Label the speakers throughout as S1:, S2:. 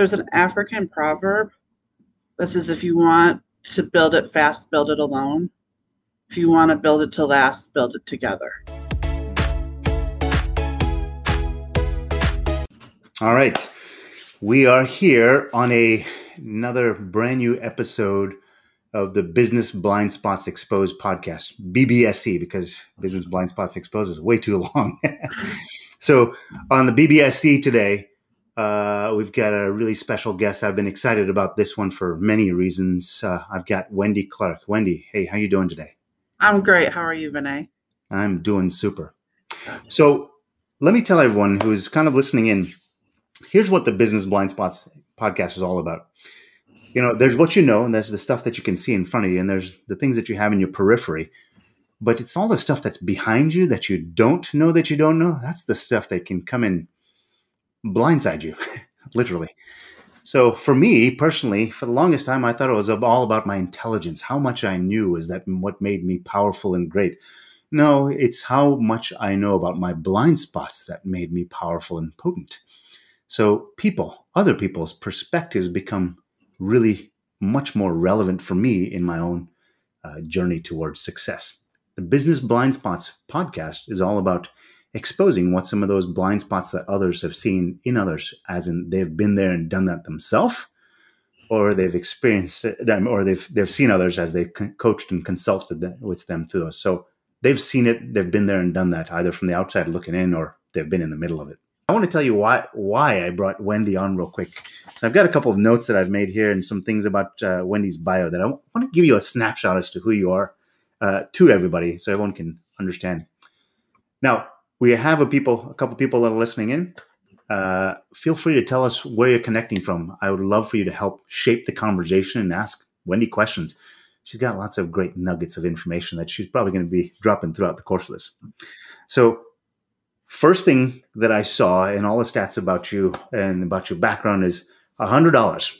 S1: there's an African proverb that says if you want to build it fast, build it alone. If you want to build it to last, build it together.
S2: All right. We are here on a another brand new episode of the Business Blind Spots Exposed podcast, BBSE, because Business Blind Spots Exposed is way too long. so, on the BBSE today, uh, we've got a really special guest. I've been excited about this one for many reasons. Uh, I've got Wendy Clark. Wendy, hey, how you doing today?
S1: I'm great. How are you, Vinay?
S2: I'm doing super. So, let me tell everyone who's kind of listening in. Here's what the Business Blind Spots podcast is all about you know, there's what you know, and there's the stuff that you can see in front of you, and there's the things that you have in your periphery. But it's all the stuff that's behind you that you don't know that you don't know. That's the stuff that can come in blindside you, literally. So for me personally, for the longest time, I thought it was all about my intelligence. How much I knew is that what made me powerful and great. No, it's how much I know about my blind spots that made me powerful and potent. So people, other people's perspectives become really much more relevant for me in my own uh, journey towards success. The Business Blind Spots podcast is all about exposing what some of those blind spots that others have seen in others, as in they've been there and done that themselves, or they've experienced them, or they've they've seen others as they've coached and consulted with them through those. So they've seen it, they've been there and done that, either from the outside looking in, or they've been in the middle of it. I want to tell you why why I brought Wendy on real quick. So I've got a couple of notes that I've made here and some things about uh, Wendy's bio that I want to give you a snapshot as to who you are uh, to everybody, so everyone can understand. Now we have a people, a couple people that are listening in. Uh, feel free to tell us where you're connecting from. I would love for you to help shape the conversation and ask Wendy questions. She's got lots of great nuggets of information that she's probably going to be dropping throughout the course of this. So First thing that I saw in all the stats about you and about your background is $100.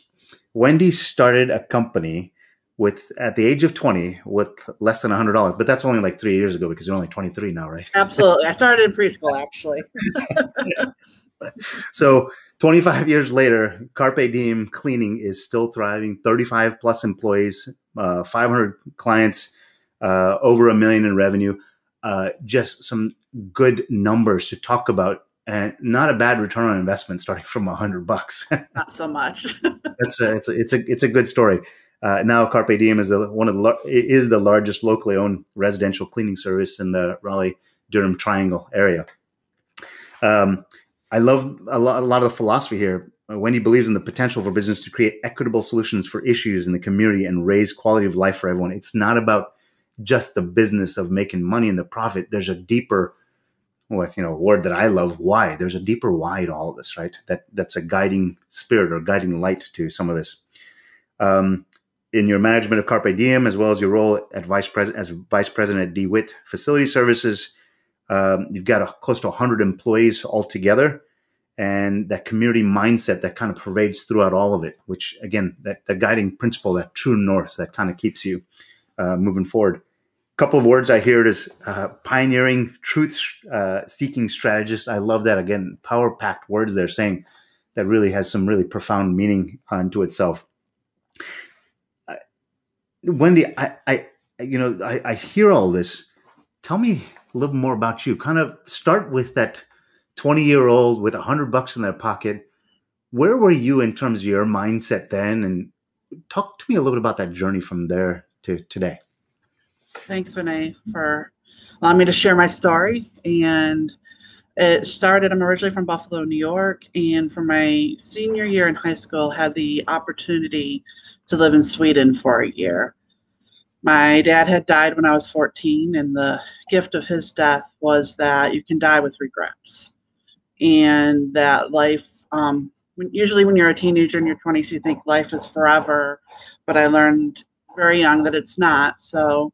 S2: Wendy started a company with at the age of 20 with less than $100 but that's only like three years ago because you're only 23 now right
S1: absolutely i started in preschool actually
S2: so 25 years later carpe diem cleaning is still thriving 35 plus employees uh, 500 clients uh, over a million in revenue uh, just some good numbers to talk about and not a bad return on investment starting from a hundred bucks.
S1: not so much.
S2: it's a, it's a, it's a, it's a good story. Uh, now Carpe Diem is one of the, is the largest locally owned residential cleaning service in the Raleigh Durham Triangle area. Um, I love a lot, a lot of the philosophy here. Wendy believes in the potential for business to create equitable solutions for issues in the community and raise quality of life for everyone. It's not about just the business of making money and the profit. There's a deeper what you know word that I love why there's a deeper why to all of this right that that's a guiding spirit or guiding light to some of this um, in your management of Carpe Diem as well as your role at vice president as vice president at DeWitt Facility Services um, you've got a, close to 100 employees altogether and that community mindset that kind of pervades throughout all of it which again that, that guiding principle that true north that kind of keeps you uh, moving forward A couple of words I hear it is uh, pioneering, truth uh, seeking strategist. I love that. Again, power packed words they're saying that really has some really profound meaning unto itself. Wendy, I, I, you know, I, I hear all this. Tell me a little more about you. Kind of start with that 20 year old with a hundred bucks in their pocket. Where were you in terms of your mindset then? And talk to me a little bit about that journey from there to today.
S1: Thanks, Vinay, for allowing me to share my story. And it started, I'm originally from Buffalo, New York. And for my senior year in high school, had the opportunity to live in Sweden for a year. My dad had died when I was 14, and the gift of his death was that you can die with regrets. And that life, um, usually when you're a teenager in your 20s, you think life is forever. But I learned very young that it's not. So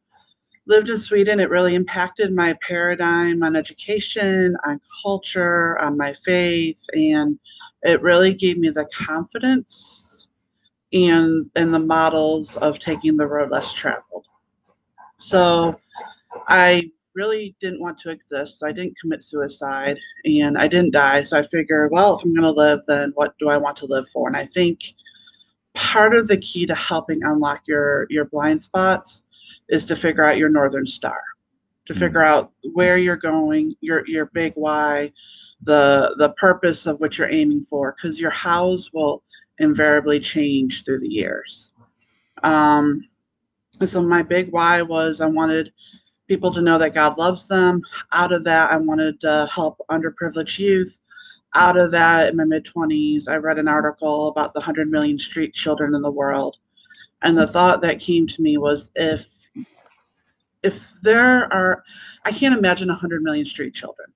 S1: lived in Sweden, it really impacted my paradigm on education, on culture, on my faith, and it really gave me the confidence and and the models of taking the road less traveled. So I really didn't want to exist. So I didn't commit suicide and I didn't die. So I figured, well, if I'm going to live, then what do I want to live for? And I think part of the key to helping unlock your your blind spots is to figure out your northern star, to
S2: Mm.
S1: figure out where you're going, your your big why, the the purpose of what you're aiming for, because your hows will invariably change through the years. Um, so my big why was I wanted people to know that God loves them. Out of that, I wanted to help underprivileged youth. Out of that, in my mid 20s, I read an article about the 100 million street children in the world. And the thought that came to me was if if there are I can't imagine 100 million street children.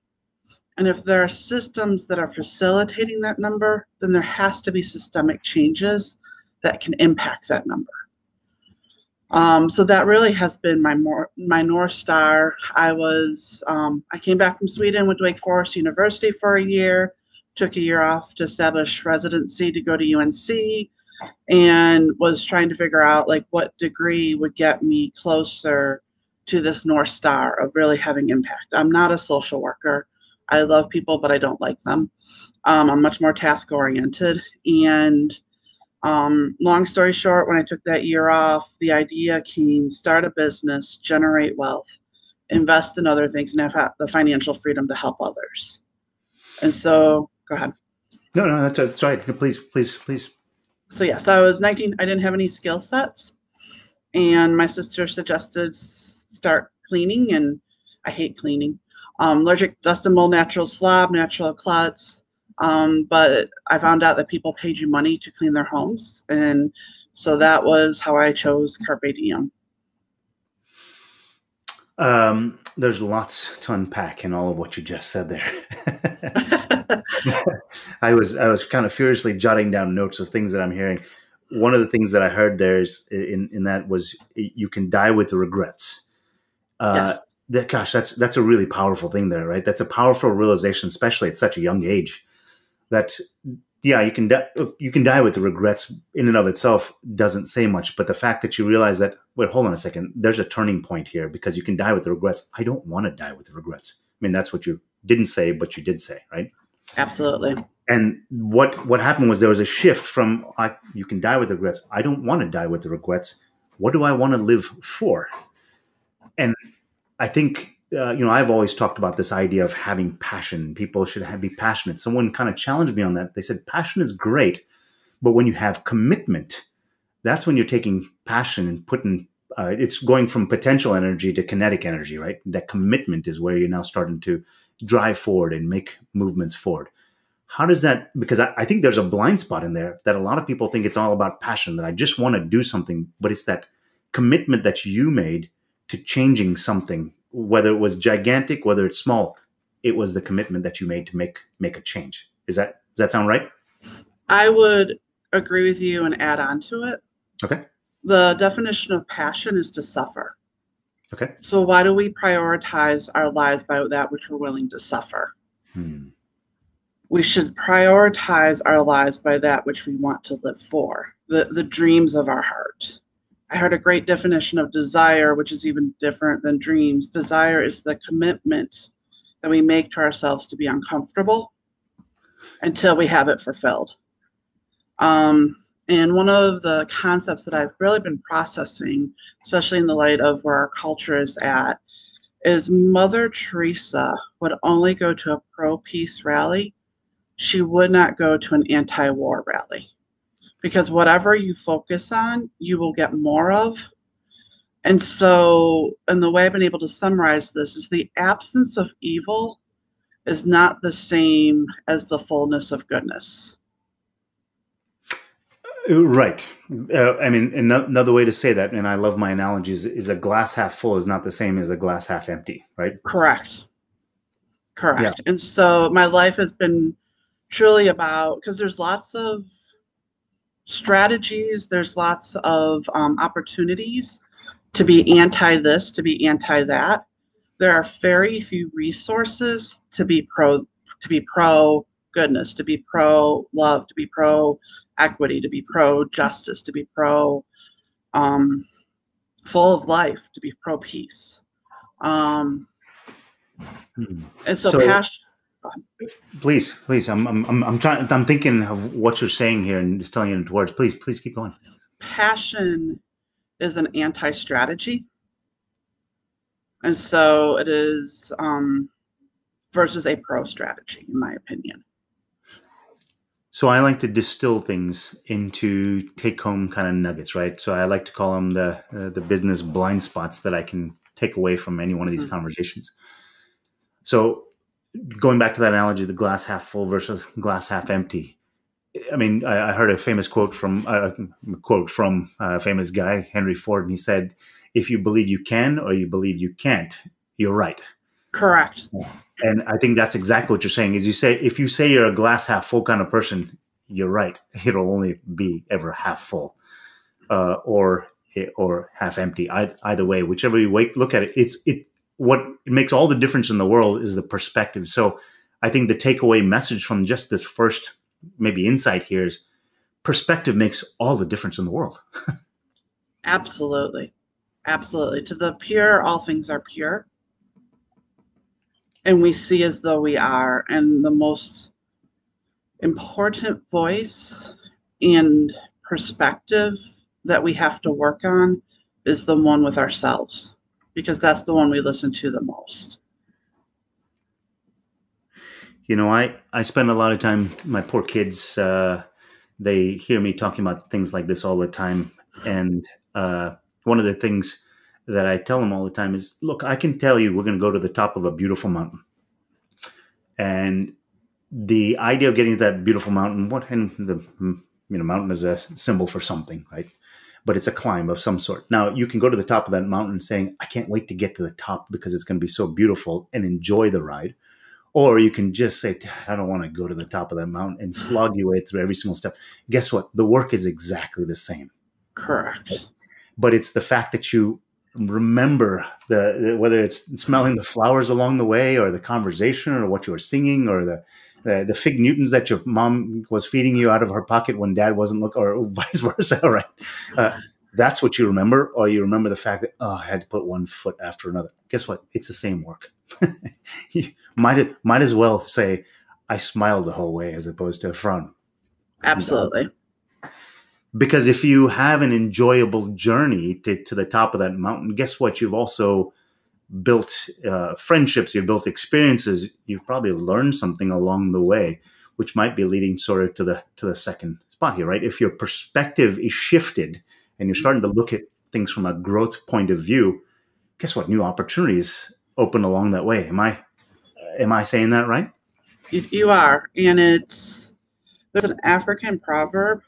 S1: And if there are systems that are facilitating that number, then there has to be systemic changes that can impact that number. Um, so that really has been my more my north star. I was um, I came back from Sweden, with Wake Forest University for a year, took a year off to establish residency to go to UNC, and was trying to figure out like what degree would get me closer to this north star of really having impact. I'm not a social worker. I love people, but I don't like them. Um, I'm much more task oriented and um, long story short, when I took that year off, the idea came start a business, generate wealth, invest in other things, and have the financial freedom to help others. And so, go ahead.
S2: No, no, that's, that's right. Please, please, please.
S1: So, yes, I was 19. I didn't have any skill sets. And my sister suggested start cleaning, and I hate cleaning. Um, allergic dust and mold, natural slob, natural clots. Um, but I found out that people paid you money to clean their homes. And so that was how I chose Carpe Diem.
S2: Um, there's lots to unpack in all of what you just said there. I was I was kind of furiously jotting down notes of things that I'm hearing. One of the things that I heard there is in in that was you can die with the regrets. Uh,
S1: yes.
S2: That gosh, that's that's a really powerful thing there, right? That's a powerful realization, especially at such a young age. That yeah, you can die, you can die with the regrets in and of itself doesn't say much, but the fact that you realize that wait, hold on a second, there's a turning point here because you can die with the regrets. I don't want to die with the regrets. I mean, that's what you didn't say, but you did say, right?
S1: Absolutely.
S2: And what what happened was there was a shift from I you can die with regrets. I don't want to die with the regrets. What do I want to live for? And I think uh, you know I've always talked about this idea of having passion. People should have, be passionate. Someone kind of challenged me on that. They said passion is great, but when you have commitment, that's when you're taking passion and putting uh, it's going from potential energy to kinetic energy, right? That commitment is where you're now starting to drive forward and make movements forward. How does that? Because I, I think there's a blind spot in there that a lot of people think it's all about passion. That I just want to do something, but it's that commitment that you made to changing something, whether it was gigantic, whether it's small. It was the commitment that you made to make make a change. Is that does that sound right?
S1: I would agree with you and add on to it.
S2: Okay.
S1: The definition of passion is to suffer.
S2: Okay.
S1: So why do we prioritize our lives by that which we're willing to suffer?
S2: Hmm.
S1: We should prioritize our lives by that which we want to live for, the, the dreams of our heart. I heard a great definition of desire, which is even different than dreams. Desire is the commitment that we make to ourselves to be uncomfortable until we have it fulfilled. Um, and one of the concepts that I've really been processing, especially in the light of where our culture is at, is Mother Teresa would only go to a pro peace rally. She would not go to an anti war rally. Because whatever you focus on, you will get more of. And so, and the way I've been able to summarize this is the absence of evil is not the same as the fullness of goodness.
S2: Right. Uh, I mean, another way to say that, and I love my analogies, is a glass half full is not the same as a glass half empty, right?
S1: Correct. Correct. And so my life has been truly about because there's lots of strategies, there's lots of um, opportunities to be anti this, to be anti that. There are very few resources to be pro to be pro goodness, to be pro love, to be pro equity, to be pro justice, to be pro um, full of life, to be pro peace. Um, Hmm. And so,
S2: so
S1: passion.
S2: Please, please. I'm, I'm, I'm, I'm trying. I'm thinking of what you're saying here and just telling you in words. Please, please keep going.
S1: Passion is an anti-strategy, and so it is um, versus a pro strategy, in my opinion.
S2: So I like to distill things into take-home kind of nuggets, right? So I like to call them the uh, the business blind spots that I can take away from any one of these mm-hmm. conversations. So going back to that analogy, the glass half full versus glass half empty. I mean, I, I heard a famous quote from uh, a quote from a famous guy, Henry Ford, and he said, "If you believe you can or you believe you can't, you're right."
S1: Correct.
S2: And I think that's exactly what you're saying. Is you say if you say you're a glass half full kind of person, you're right. It'll only be ever half full, uh, or or half empty. I, either way, whichever you wake, look at it, it's it what makes all the difference in the world is the perspective. So I think the takeaway message from just this first maybe insight here is perspective makes all the difference in the world.
S1: Absolutely. Absolutely. To the pure, all things are pure. And we see as though we are. And the most important voice and perspective that we have to work on is the one with ourselves because that's the one we listen to the most.
S2: You know, I I spend a lot of time. My poor kids, uh, they hear me talking about things like this all the time, and uh, one of the things that I tell them all the time is, "Look, I can tell you, we're going to go to the top of a beautiful mountain, and the idea of getting to that beautiful mountain, what and the you know mountain is a symbol for something, right? But it's a climb of some sort. Now, you can go to the top of that mountain saying, I can't wait to get to the top because it's going to be so beautiful and enjoy the ride. Or you can just say, I don't want to go to the top of that mountain and slog your way through every single step. Guess what? The work is exactly the same.
S1: Correct.
S2: But it's the fact that you remember the, the whether it's smelling the flowers along the way or the conversation or what you were singing or the the, the fig Newtons that your mom was feeding you out of her pocket when dad wasn't looking, or vice versa, right? Uh, that's what you remember, or you remember the fact that oh, I had to put one foot after another. Guess what? It's the same work. you might might as well say I smiled the whole way as opposed to a frown.
S1: Absolutely.
S2: Because if you have an enjoyable journey to, to the top of that mountain, guess what? You've also built uh, friendships, you've built experiences, you've probably learned something along the way, which might be leading sort of to the to the second spot here, right? If your perspective is shifted and you're starting to look at things from a growth point of view, guess what? New opportunities open along that way. Am I am I saying that right?
S1: You are, and it's there's an African proverb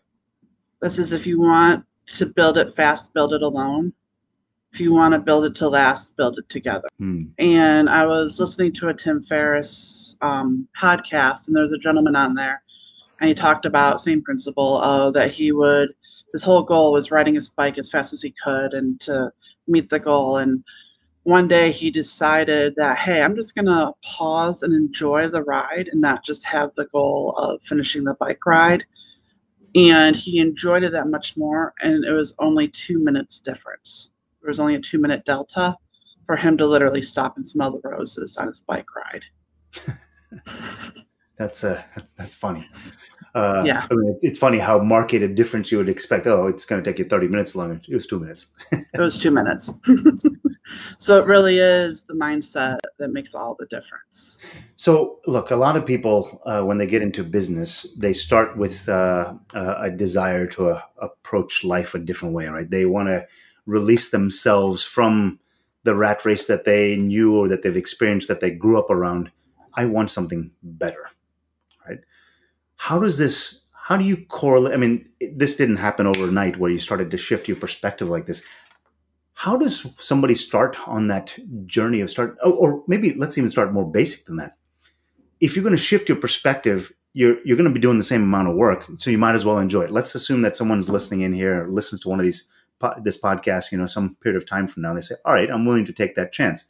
S1: that says if you want to build it fast, build it alone if you want to build it to last, build it together. Hmm. And I was listening to a Tim Ferriss um, podcast, and there was a gentleman on there, and he talked about same principle of that he would. His whole goal was riding his bike as fast as he could, and to meet the goal. And one day he decided that hey, I'm just gonna pause and enjoy the ride, and not just have the goal of finishing the bike ride. And he enjoyed it that much more, and it was only two minutes difference there was only a two minute delta for him to literally stop and smell the roses on his bike ride.
S2: that's uh that's, that's funny. Uh, yeah, I mean, it's funny how marked a difference you would expect. Oh, it's going to take you thirty minutes longer. It was two minutes.
S1: it was two minutes. so it really is the mindset that makes all the difference.
S2: So look, a lot of people uh, when they get into business, they start with uh, a desire to uh, approach life a different way, right? They want to release themselves from the rat race that they knew or that they've experienced that they grew up around. I want something better right? How does this how do you correlate i mean this didn't happen overnight where you started to shift your perspective like this. How does somebody start on that journey of start oh, or maybe let's even start more basic than that. If you're going to shift your perspective you're you're going to be doing the same amount of work so you might as well enjoy it. Let's assume that someone's listening in here listens to one of these this podcast, you know, some period of time from now, they say, all right, I'm willing to take that chance.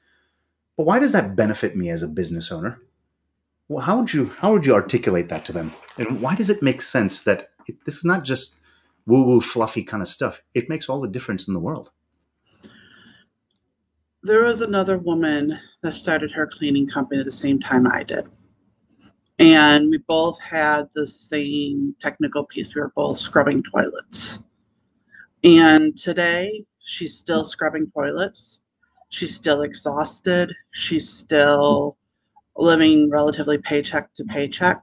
S2: But why does that benefit me as a business owner? Well, how would you how would you articulate that to them? And why does it make sense that it, this is not just woo woo fluffy kind of stuff? It makes all the difference in the world.
S1: there was another woman that started her cleaning company at the same time I did. And we both had the same technical piece. We were both scrubbing toilets. And today, she's still scrubbing toilets. She's still exhausted. She's still living relatively paycheck to paycheck.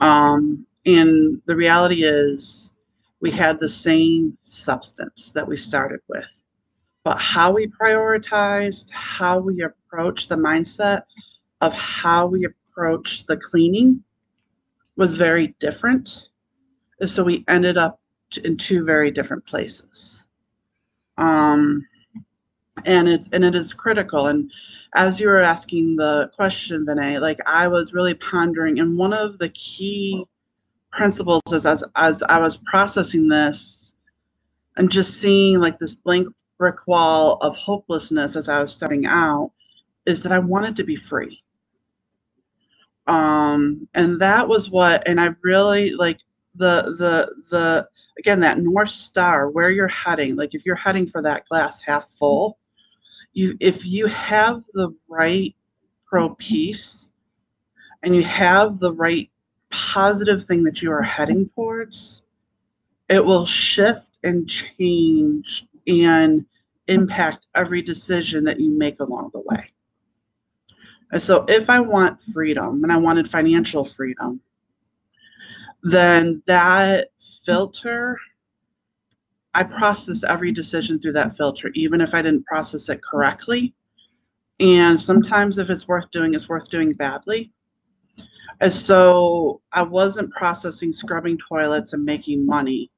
S1: Um, and the reality is, we had the same substance that we started with. But how we prioritized, how we approached the mindset of how we approached the cleaning was very different. And so we ended up in two very different places. Um, and it's and it is critical. And as you were asking the question, Vinay, like I was really pondering, and one of the key principles is as as I was processing this and just seeing like this blank brick wall of hopelessness as I was starting out is that I wanted to be free. Um, and that was what, and I really like the the the again that north star where you're heading. Like if you're heading for that glass half full, you if you have the right pro piece and you have the right positive thing that you are heading towards, it will shift and change and impact every decision that you make along the way. And so, if I want freedom and I wanted financial freedom, then that filter, I process every decision through that filter, even if I didn't process it correctly. And sometimes, if it's worth doing, it's worth doing badly. And so I wasn't processing scrubbing toilets and making money.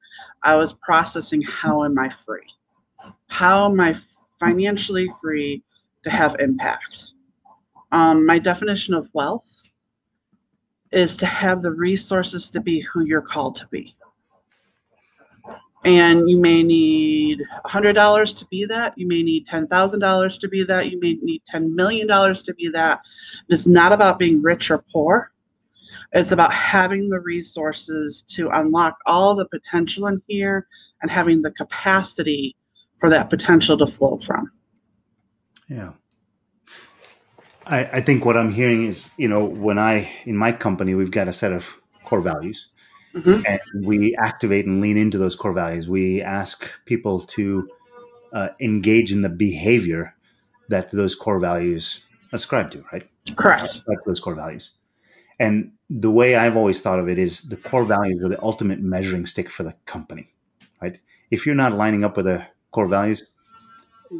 S1: I was processing how am I free? How am I financially free to have impact? Um, my definition of wealth is to have the resources to be who you're called to be. And you may need $100 to be that. You may need $10,000 to be that. You may need $10 million to be that. It's not about being rich or poor. It's about having the resources to unlock all the potential in here and having the capacity for that potential to flow from.
S2: Yeah. I, I think what I'm hearing is, you know, when I, in my company, we've got a set of core values mm-hmm. and we activate and lean into those core values. We ask people to uh, engage in the behavior that those core values ascribe to, right?
S1: Correct.
S2: those core values. And the way I've always thought of it is the core values are the ultimate measuring stick for the company, right? If you're not lining up with the core values,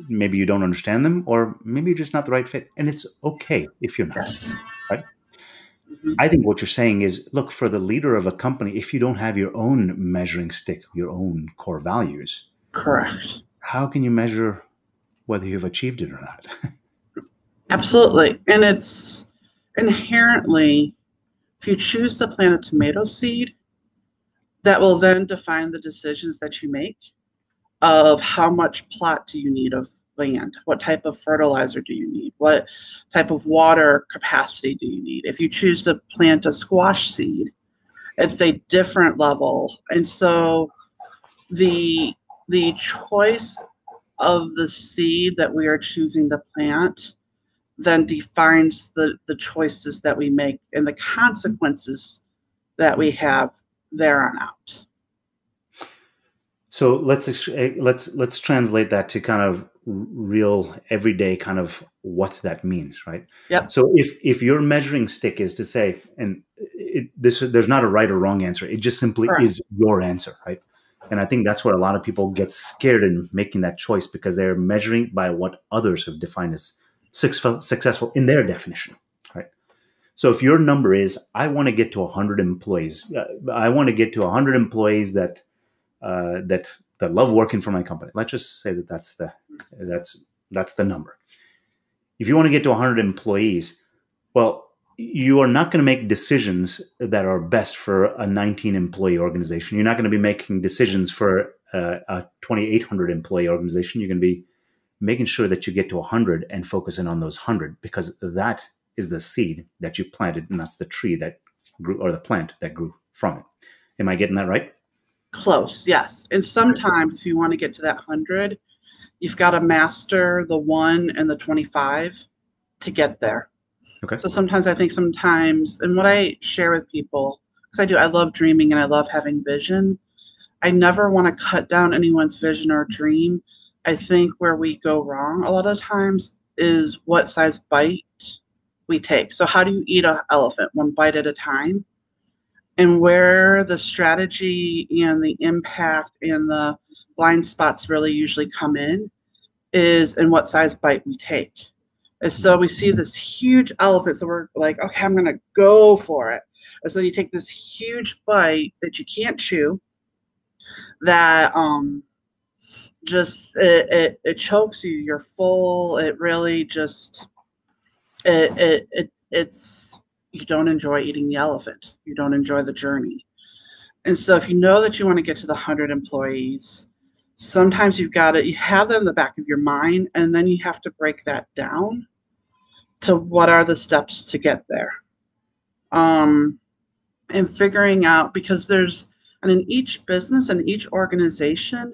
S2: maybe you don't understand them, or maybe you're just not the right fit. And it's okay if you're not, yes. right? Mm-hmm. I think what you're saying is look, for the leader of a company, if you don't have your own measuring stick, your own core values,
S1: correct.
S2: How can you measure whether you've achieved it or not?
S1: Absolutely. And it's inherently if you choose to plant a tomato seed, that will then define the decisions that you make of how much plot do you need of land? What type of fertilizer do you need? What type of water capacity do you need? If you choose to plant a squash seed, it's a different level. And so the the choice of the seed that we are choosing to plant then defines the, the choices that we make and the consequences that we have there on out.
S2: So let's eh, let's let's translate that to kind of real everyday kind of what that means, right?
S1: Yep.
S2: So if if your measuring stick is to say, and it, this there's not a right or wrong answer, it just simply is your answer, right? And I think that's where a lot of people get scared in making that choice because they're measuring by what others have defined as successful in their definition, right? So if your number is, I want to get to 100 employees, uh, I want to get to 100 employees that uh, that that love working for my company. Let's just say that that's the that's that's the number. If you want to get to 100 employees, well, you are not going to make decisions that are best for a 19 employee organization. You're not going to be making decisions for a, a 2,800 employee organization. You're going to be making sure that you get to 100 and focusing on those 100 because that is the seed that you planted and that's the tree that grew or the plant that grew from it. Am I getting that right?
S1: Close, yes. And sometimes if you want to get to that 100, you've got to master the one and the 25 to get there.
S2: Okay.
S1: So sometimes I think sometimes, and what I share with people, because I do, I love dreaming and I love having vision. I never want to cut down anyone's vision or dream. I think where we go wrong a lot of times is what size bite we take. So, how do you eat an elephant? One bite at a time. And where the strategy and the impact and the blind spots really usually come in is in what size bite we take. And so we see this huge elephant, so we're like, okay, I'm gonna go for it. And so you take this huge bite that you can't chew, that um just it, it, it chokes you, you're full, it really just it, it it it's you don't enjoy eating the elephant. You don't enjoy the journey. And so if you know that you want to get to the 100 employees, sometimes you've got to you have that in the back of your mind and then you have to break that down to what are the steps to get there um, and figuring out because there's and in each business and each organization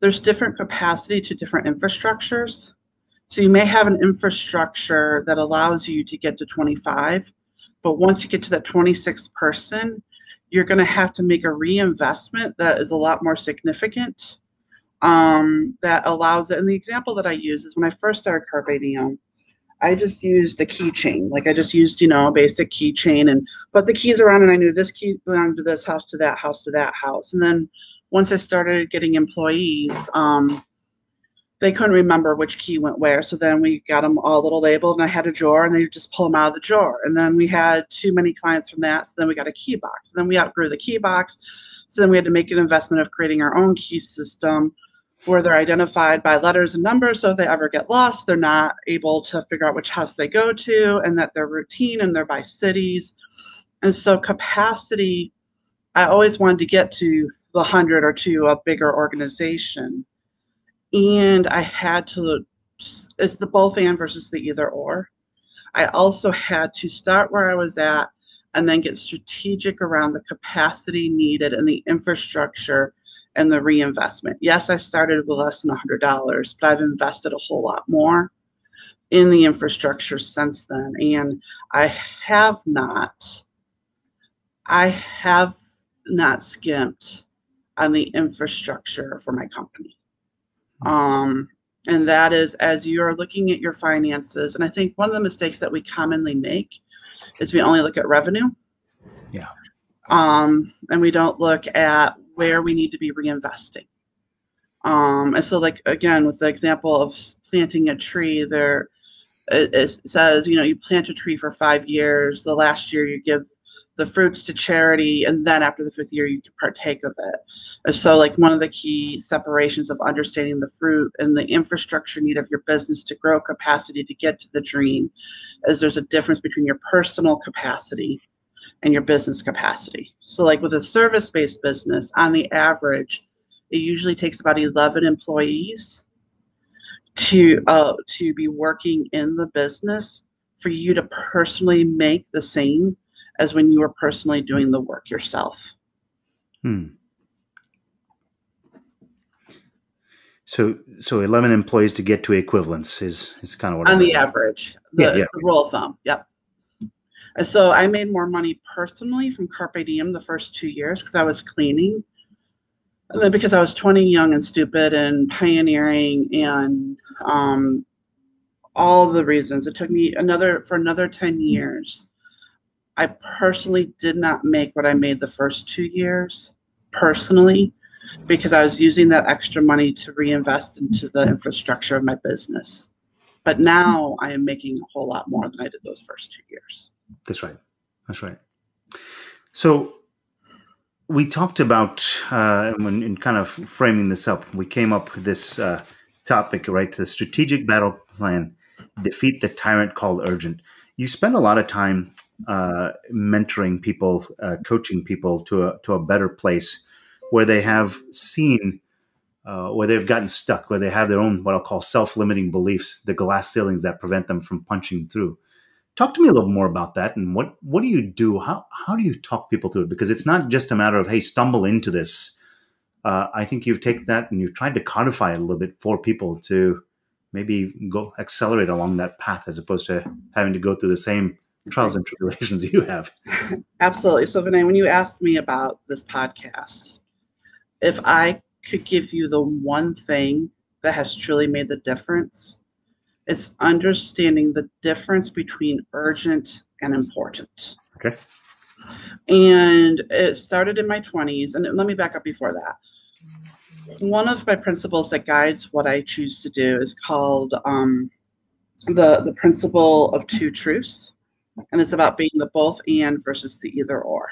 S1: there's different capacity to different infrastructures so you may have an infrastructure that allows you to get to 25 but once you get to that 26th person you're going to have to make a reinvestment that is a lot more significant um, that allows it. And the example that I use is when I first started Carpe Diem, I just used a keychain. Like I just used, you know, a basic keychain and put the keys around and I knew this key belonged to this house, to that house, to that house. And then once I started getting employees, um, they couldn't remember which key went where. So then we got them all little labeled and I had a drawer and they just pull them out of the drawer. And then we had too many clients from that. So then we got a key box. And then we outgrew the key box. So then we had to make an investment of creating our own key system where they're identified by letters and numbers. So if they ever get lost, they're not able to figure out which house they go to and that they're routine and they're by cities. And so capacity, I always wanted to get to the 100 or to a bigger organization. And I had to, it's the both and versus the either or. I also had to start where I was at and then get strategic around the capacity needed and the infrastructure and the reinvestment. Yes, I started with less than $100, but I've invested a whole lot more in the infrastructure since then. And I have not, I have not skimped on the infrastructure for my company. Um, and that is as you're looking at your finances. And I think one of the mistakes that we commonly make is we only look at revenue.
S2: Yeah.
S1: Um, and we don't look at where we need to be reinvesting. Um, and so, like again, with the example of planting a tree, there it, it says, you know, you plant a tree for five years. The last year you give the fruits to charity, and then after the fifth year you can partake of it. So, like one of the key separations of understanding the fruit and the infrastructure need of your business to grow capacity to get to the dream is there's a difference between your personal capacity and your business capacity. So, like with a service based business, on the average, it usually takes about 11 employees to uh, to be working in the business for you to personally make the same as when you were personally doing the work yourself.
S2: Hmm. So, so eleven employees to get to equivalence is is kind of what
S1: on
S2: I'm
S1: the average, the,
S2: Yeah, yeah.
S1: the rule of thumb. Yep. And so I made more money personally from Carpe Diem the first two years because I was cleaning. And then because I was 20, young and stupid and pioneering and um, all the reasons. It took me another for another 10 years. I personally did not make what I made the first two years personally because I was using that extra money to reinvest into the infrastructure of my business. But now I am making a whole lot more than I did those first two years.
S2: That's right. That's right. So we talked about uh, when in kind of framing this up, we came up with this uh, topic, right? The strategic battle plan: defeat the tyrant called urgent. You spend a lot of time uh, mentoring people, uh, coaching people to a to a better place where they have seen. Uh, where they've gotten stuck, where they have their own what I'll call self-limiting beliefs, the glass ceilings that prevent them from punching through talk to me a little more about that and what what do you do how how do you talk people through it because it's not just a matter of hey stumble into this uh, I think you've taken that and you've tried to codify it a little bit for people to maybe go accelerate along that path as opposed to having to go through the same trials and tribulations you have.
S1: Absolutely. So, Vinay, when you asked me about this podcast, if I could give you the one thing that has truly made the difference, it's understanding the difference between urgent and important.
S2: Okay.
S1: And it started in my 20s. And let me back up before that. One of my principles that guides what I choose to do is called um, the, the principle of two truths. And it's about being the both and versus the either or.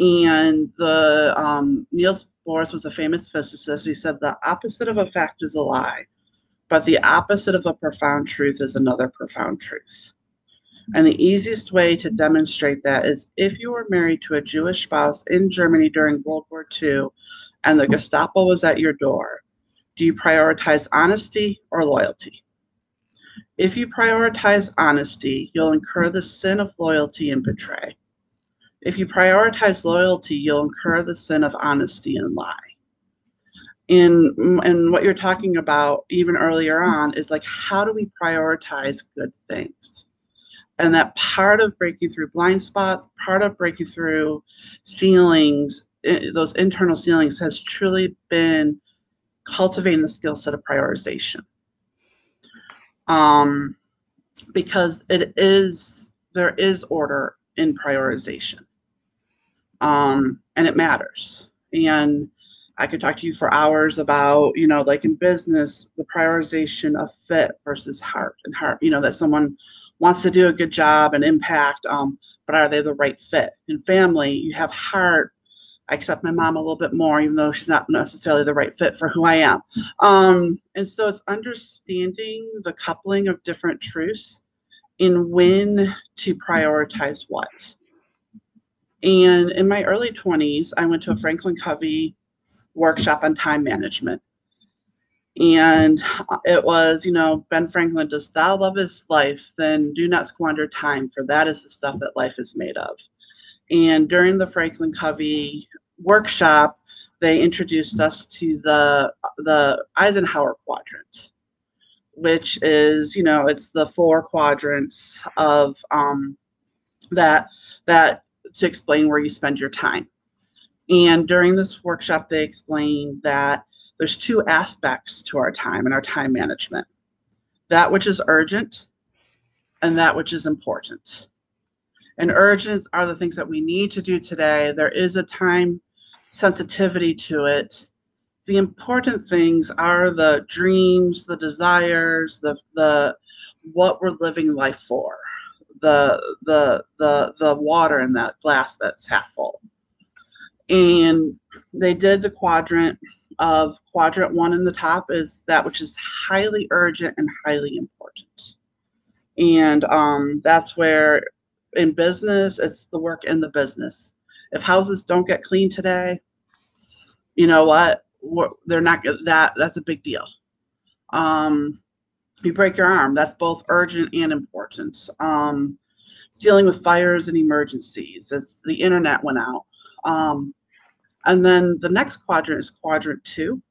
S1: And the um, Niels Bohr was a famous physicist. He said the opposite of a fact is a lie, but the opposite of a profound truth is another profound truth. And the easiest way to demonstrate that is if you were married to a Jewish spouse in Germany during World War II and the Gestapo was at your door, do you prioritize honesty or loyalty? If you prioritize honesty, you'll incur the sin of loyalty and betray. If you prioritize loyalty, you'll incur the sin of honesty and lie. And, and what you're talking about even earlier on is like, how do we prioritize good things? And that part of breaking through blind spots, part of breaking through ceilings, eh, those internal ceilings has truly been cultivating the skill set of prioritization. Um, because it is, there is order in prioritization um, and it matters. And I could talk to you for hours about, you know, like in business, the prioritization of fit versus heart and heart, you know, that someone wants to do a good job and impact, um, but are they the right fit? In family, you have heart. I accept my mom a little bit more, even though she's not necessarily the right fit for who I am. Um, and so it's understanding the coupling of different truths in when to prioritize what. And in my early 20s, I went to a mm-hmm. Franklin Covey workshop on time management. And it was, you know, Ben Franklin, does thou love his life, then do not squander time, for that is the stuff that life is made of. And during the Franklin Covey workshop, they introduced us to the the Eisenhower quadrant, which is, you know, it's the four quadrants of um, that that to explain where you spend your time. And during this workshop, they explained that there's two aspects to our time and our time management that which is urgent and that which is important. And urgent are the things that we need to do today. There is a time sensitivity to it. The important things are the dreams, the desires, the the what we're living life for the the the the water in that glass that's half full. And they did the quadrant of quadrant one in the top is that which is highly urgent and highly important. And um, that's where in business, it's the work in the business. If houses don't get clean today, you know what? They're not that. That's a big deal. Um, you break your arm, that's both urgent and important. Um, dealing with fires and emergencies as the internet went out. Um, and then the next quadrant is quadrant two,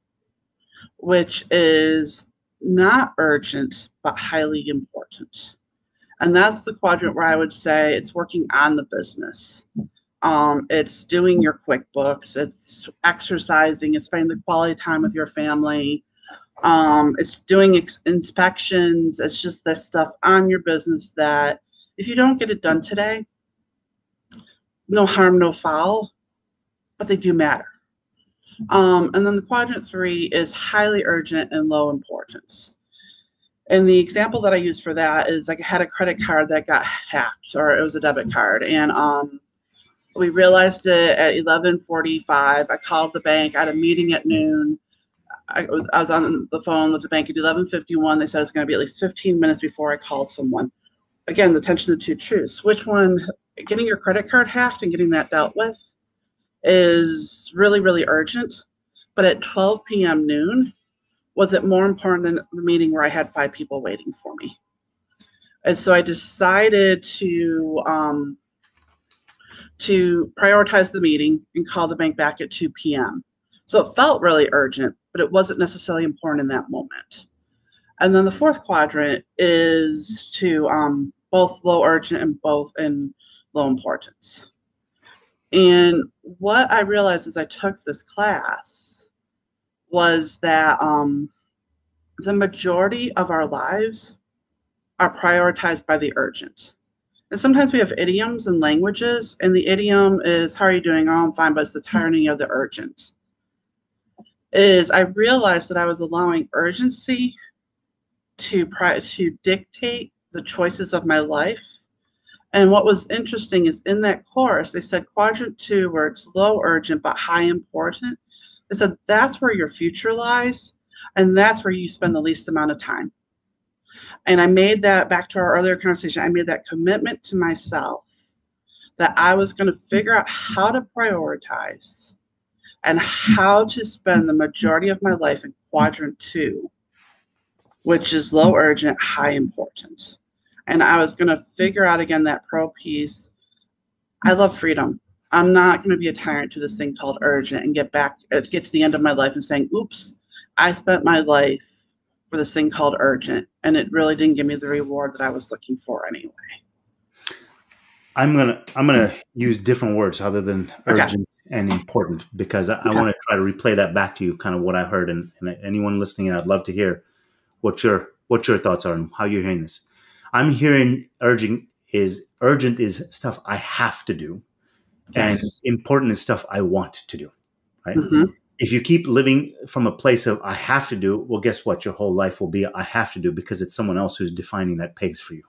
S1: which is not urgent, but highly important. And that's the quadrant where I would say it's working on the business. Um, it's doing your QuickBooks, it's exercising, it's spending the quality time with your family, um, it's doing ex- inspections. It's just this stuff on your business that if you don't get it done today, no harm, no foul, but they do matter. Um, and then the quadrant three is highly urgent and low importance. And the example that I use for that is like I had a credit card that got hacked, or it was a debit card, and um, we realized it at 11:45. I called the bank. I had a meeting at noon. I was, on the phone with the bank at 11:51. They said it was going to be at least 15 minutes before I called someone. Again, the tension of two truths. Which one? Getting your credit card hacked and getting that dealt with is really, really urgent. But at 12 p.m. noon, was it more important than the meeting where I had five people waiting for me? And so I decided to um, to prioritize the meeting and call the bank back at 2 p.m So it felt really urgent, but it wasn't necessarily important in that moment. And then the fourth quadrant is to um, both low urgent and both in low importance. And what I realized as I took this class was that um, the majority of our lives are prioritized by the urgent. And sometimes we have idioms and languages, and the idiom is, How are you doing? Oh, I'm fine, but it's the tyranny of the urgent. Is I realized that I was allowing urgency to, to dictate the choices of my life. And what was interesting is in that course, they said quadrant two, where it's low urgent but high important. They said that's where your future lies, and that's where you spend the least amount of time. And I made that back to our earlier conversation, I made that commitment to myself that I was going to figure out how to prioritize and how to spend the majority of my life in quadrant two, which is low urgent, high important. And I was going to figure out again that pro piece. I love freedom. I'm not going to be a tyrant to this thing called urgent and get back, uh, get to the end of my life and saying, oops, I spent my life for this thing called urgent, and it really didn't give me the reward that I was looking for anyway.
S2: I'm gonna I'm gonna use different words other than urgent. And important because I, I want to try to replay that back to you, kind of what I heard, and, and anyone listening, I'd love to hear what your what your thoughts are and how you're hearing this. I'm hearing urgent is urgent is stuff I have to do, yes. and important is stuff I want to do. Right. Mm-hmm if you keep living from a place of I have to do, well, guess what? Your whole life will be I have to do because it's someone else who's defining that pace for you.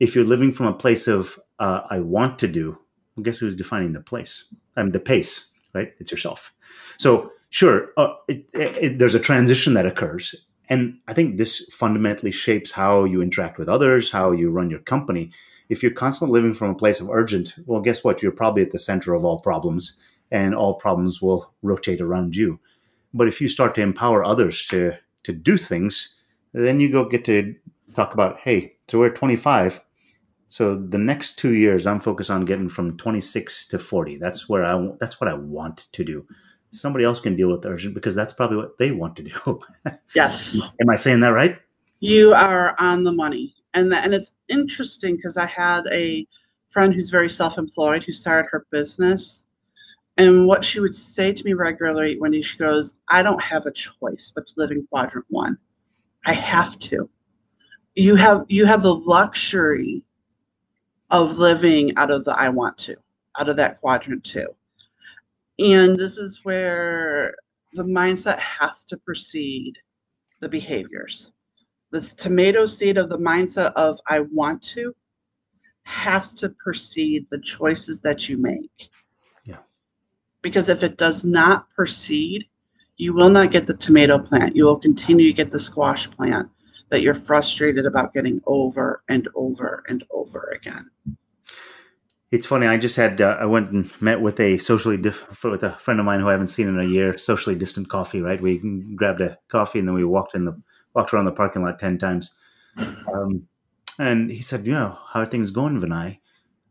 S2: If you're living from a place of uh, I want to do, well, guess who's defining the place? I mean, the pace, right? It's yourself. So sure, uh, it, it, there's a transition that occurs, and I think this fundamentally shapes how you interact with others, how you run your company. If you're constantly living from a place of urgent, well, guess what? You're probably at the center of all problems and all problems will rotate around you. But if you start to empower others to to do things, then you go get to talk about, hey, so we're 25. So the next two years, I'm focused on getting from 26 to 40. That's where I that's what I want to do. Somebody else can deal with the urgent because that's probably what they want to do.
S1: yes.
S2: Am I saying that right?
S1: You are on the money, and and it's interesting because I had a friend who's very self-employed who started her business and what she would say to me regularly when she goes, I don't have a choice but to live in quadrant one. I have to. You have you have the luxury of living out of the I want to, out of that quadrant two. And this is where the mindset has to precede the behaviors. This tomato seed of the mindset of I want to has to precede the choices that you make because if it does not proceed, you will not get the tomato plant. You will continue to get the squash plant that you're frustrated about getting over and over and over again.
S2: It's funny. I just had uh, I went and met with a socially diff- with a friend of mine who I haven't seen in a year. Socially distant coffee, right? We grabbed a coffee and then we walked in the walked around the parking lot ten times. Um, and he said, "You know, how are things going, Vinay?"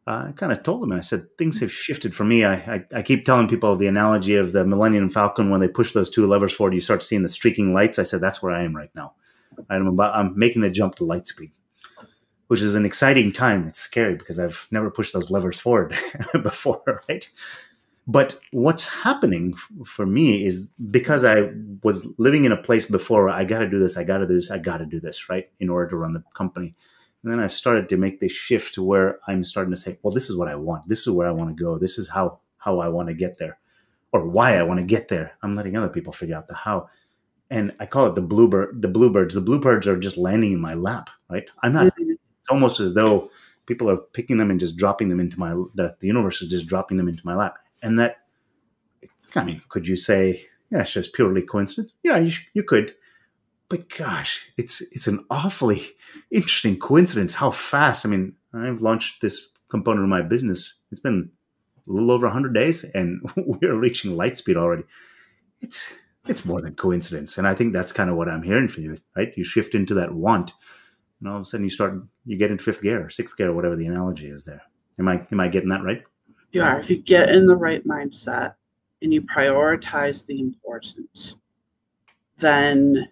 S2: I kind of told him, and I said, things have shifted for me. I, I, I, keep telling people the analogy of the Millennium Falcon when they push those two levers forward, you start seeing the streaking lights. I said, that's where I am right now. I'm, about, I'm making the jump to light speed, which is an exciting time. It's scary because I've never pushed those levers forward before, right? But what's happening for me is because I was living in a place before, I got to do this, I got to do this, I got to do this, right, in order to run the company and then I started to make this shift to where I'm starting to say, well, this is what I want. This is where I want to go. This is how how I want to get there, or why I want to get there. I'm letting other people figure out the how. And I call it the bluebird. The bluebirds. The bluebirds are just landing in my lap. Right. I'm not. Mm-hmm. It's almost as though people are picking them and just dropping them into my. The, the universe is just dropping them into my lap. And that. I mean, could you say, yeah, it's just purely coincidence? Yeah, you, you could but gosh, it's it's an awfully interesting coincidence how fast. I mean, I've launched this component of my business. It's been a little over 100 days and we're reaching light speed already. It's it's more than coincidence. And I think that's kind of what I'm hearing from you, right? You shift into that want and all of a sudden you start you get into fifth gear or sixth gear or whatever the analogy is there. Am I am I getting that right?
S1: You are. If you get in the right mindset and you prioritize the important, then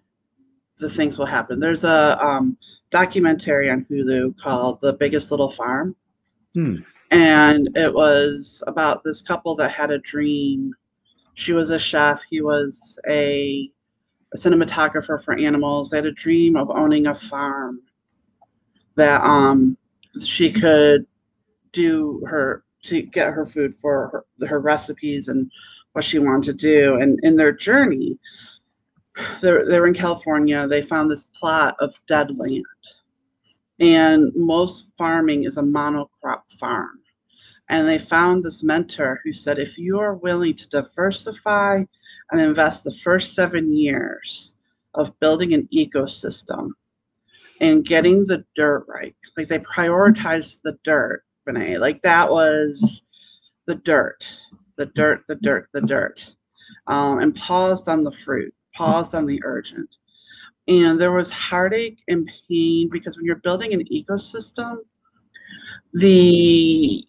S1: the things will happen. There's a um, documentary on Hulu called The Biggest Little Farm.
S2: Hmm.
S1: And it was about this couple that had a dream. She was a chef, he was a, a cinematographer for animals. They had a dream of owning a farm that um, she could do her to get her food for her, her recipes and what she wanted to do. And in their journey, they were in California. They found this plot of dead land. And most farming is a monocrop farm. And they found this mentor who said, if you are willing to diversify and invest the first seven years of building an ecosystem and getting the dirt right, like they prioritized the dirt, Vinay, like that was the dirt, the dirt, the dirt, the dirt, um, and paused on the fruit, paused on the urgent. And there was heartache and pain because when you're building an ecosystem, the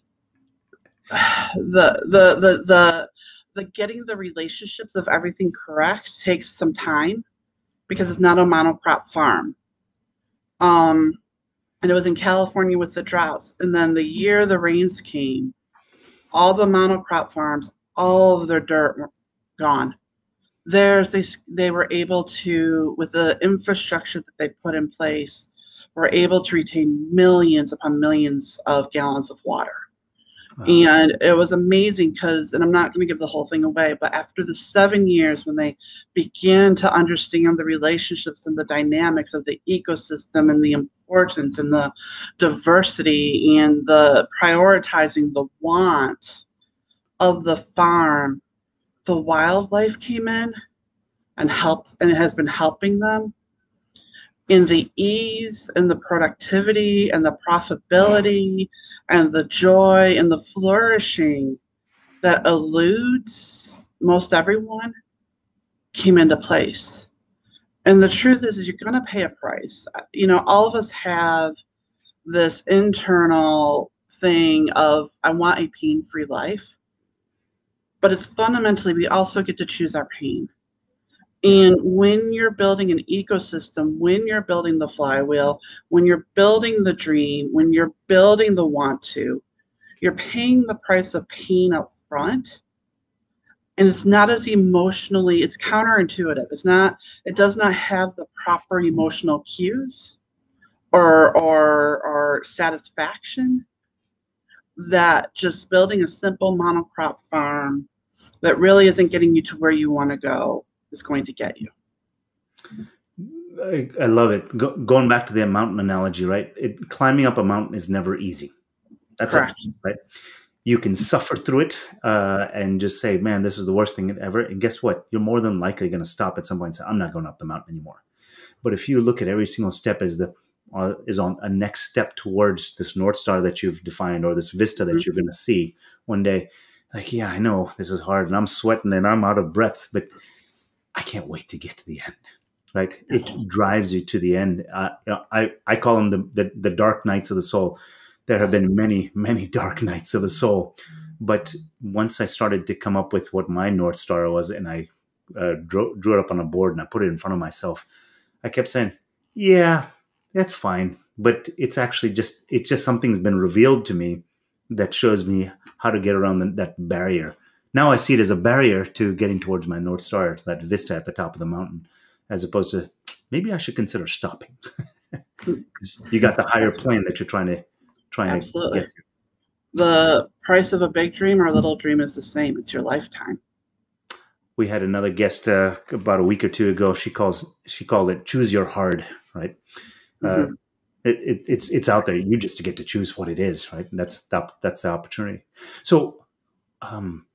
S1: the the the the the getting the relationships of everything correct takes some time because it's not a monocrop farm. Um, and it was in California with the droughts. And then the year the rains came, all the monocrop farms, all of their dirt were gone. Theirs, they they were able to, with the infrastructure that they put in place, were able to retain millions upon millions of gallons of water. And it was amazing because, and I'm not going to give the whole thing away, but after the seven years, when they began to understand the relationships and the dynamics of the ecosystem and the importance and the diversity and the prioritizing the want of the farm, the wildlife came in and helped, and it has been helping them in the ease and the productivity and the profitability and the joy and the flourishing that eludes most everyone came into place. And the truth is, is you're going to pay a price. You know, all of us have this internal thing of, I want a pain free life. But it's fundamentally, we also get to choose our pain. And when you're building an ecosystem, when you're building the flywheel, when you're building the dream, when you're building the want to, you're paying the price of pain up front. And it's not as emotionally, it's counterintuitive. It's not, it does not have the proper emotional cues or or or satisfaction that just building a simple monocrop farm that really isn't getting you to where you want to go is going to get you.
S2: I, I love it. Go, going back to the mountain analogy, right? It, climbing up a mountain is never easy. That's Correct. it, right? You can suffer through it uh, and just say, "Man, this is the worst thing ever." And guess what? You're more than likely going to stop at some point and say, "I'm not going up the mountain anymore." But if you look at every single step as the uh, is on a next step towards this north star that you've defined or this vista that mm-hmm. you're going to see one day, like, yeah, I know this is hard and I'm sweating and I'm out of breath, but I can't wait to get to the end. Right? It drives you to the end. Uh, I I call them the, the the dark nights of the soul. There have been many many dark nights of the soul, but once I started to come up with what my north star was, and I uh, drew, drew it up on a board and I put it in front of myself, I kept saying, "Yeah, that's fine," but it's actually just it's just something's been revealed to me that shows me how to get around the, that barrier now I see it as a barrier to getting towards my North Star, to that vista at the top of the mountain, as opposed to maybe I should consider stopping. you got the higher plane that you're trying to trying Absolutely. to get to.
S1: The price of a big dream or a little dream is the same. It's your lifetime.
S2: We had another guest uh, about a week or two ago. She calls she called it "choose your hard," right? Uh, mm-hmm. Uh, it, it, it's it's out there. You just get to choose what it is, right? And that's that, that's the opportunity. So, um,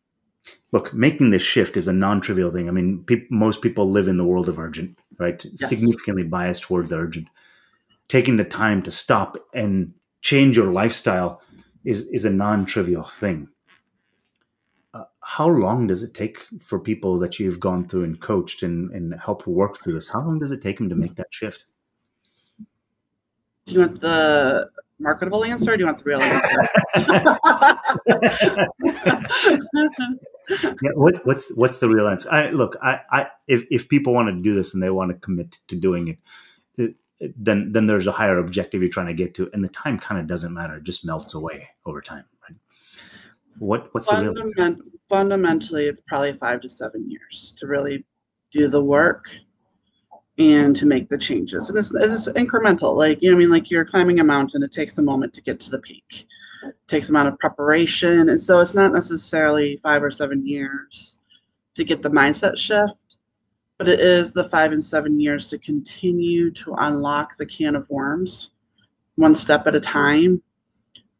S2: look, making this shift is a non-trivial thing. I mean, pe- most people live in the world of urgent, right? Yes. Significantly biased towards the urgent. Taking the time to stop and change your lifestyle is is a non-trivial thing. Uh, how long does it take for people that you've gone through and coached and, and helped work through this? How long does it take them to make that shift?
S1: Do you want the marketable answer or do you want the real answer?
S2: yeah, what, what's what's the real answer? I, look, I, I if if people want to do this and they want to commit to doing it, then then there's a higher objective you're trying to get to, and the time kind of doesn't matter; it just melts away over time. Right? What what's Fundament, the real? Answer?
S1: Fundamentally, it's probably five to seven years to really do the work and to make the changes. And it's, it's incremental. Like, you know, I mean, like you're climbing a mountain, it takes a moment to get to the peak. Takes amount of preparation. And so it's not necessarily five or seven years to get the mindset shift, but it is the five and seven years to continue to unlock the can of worms one step at a time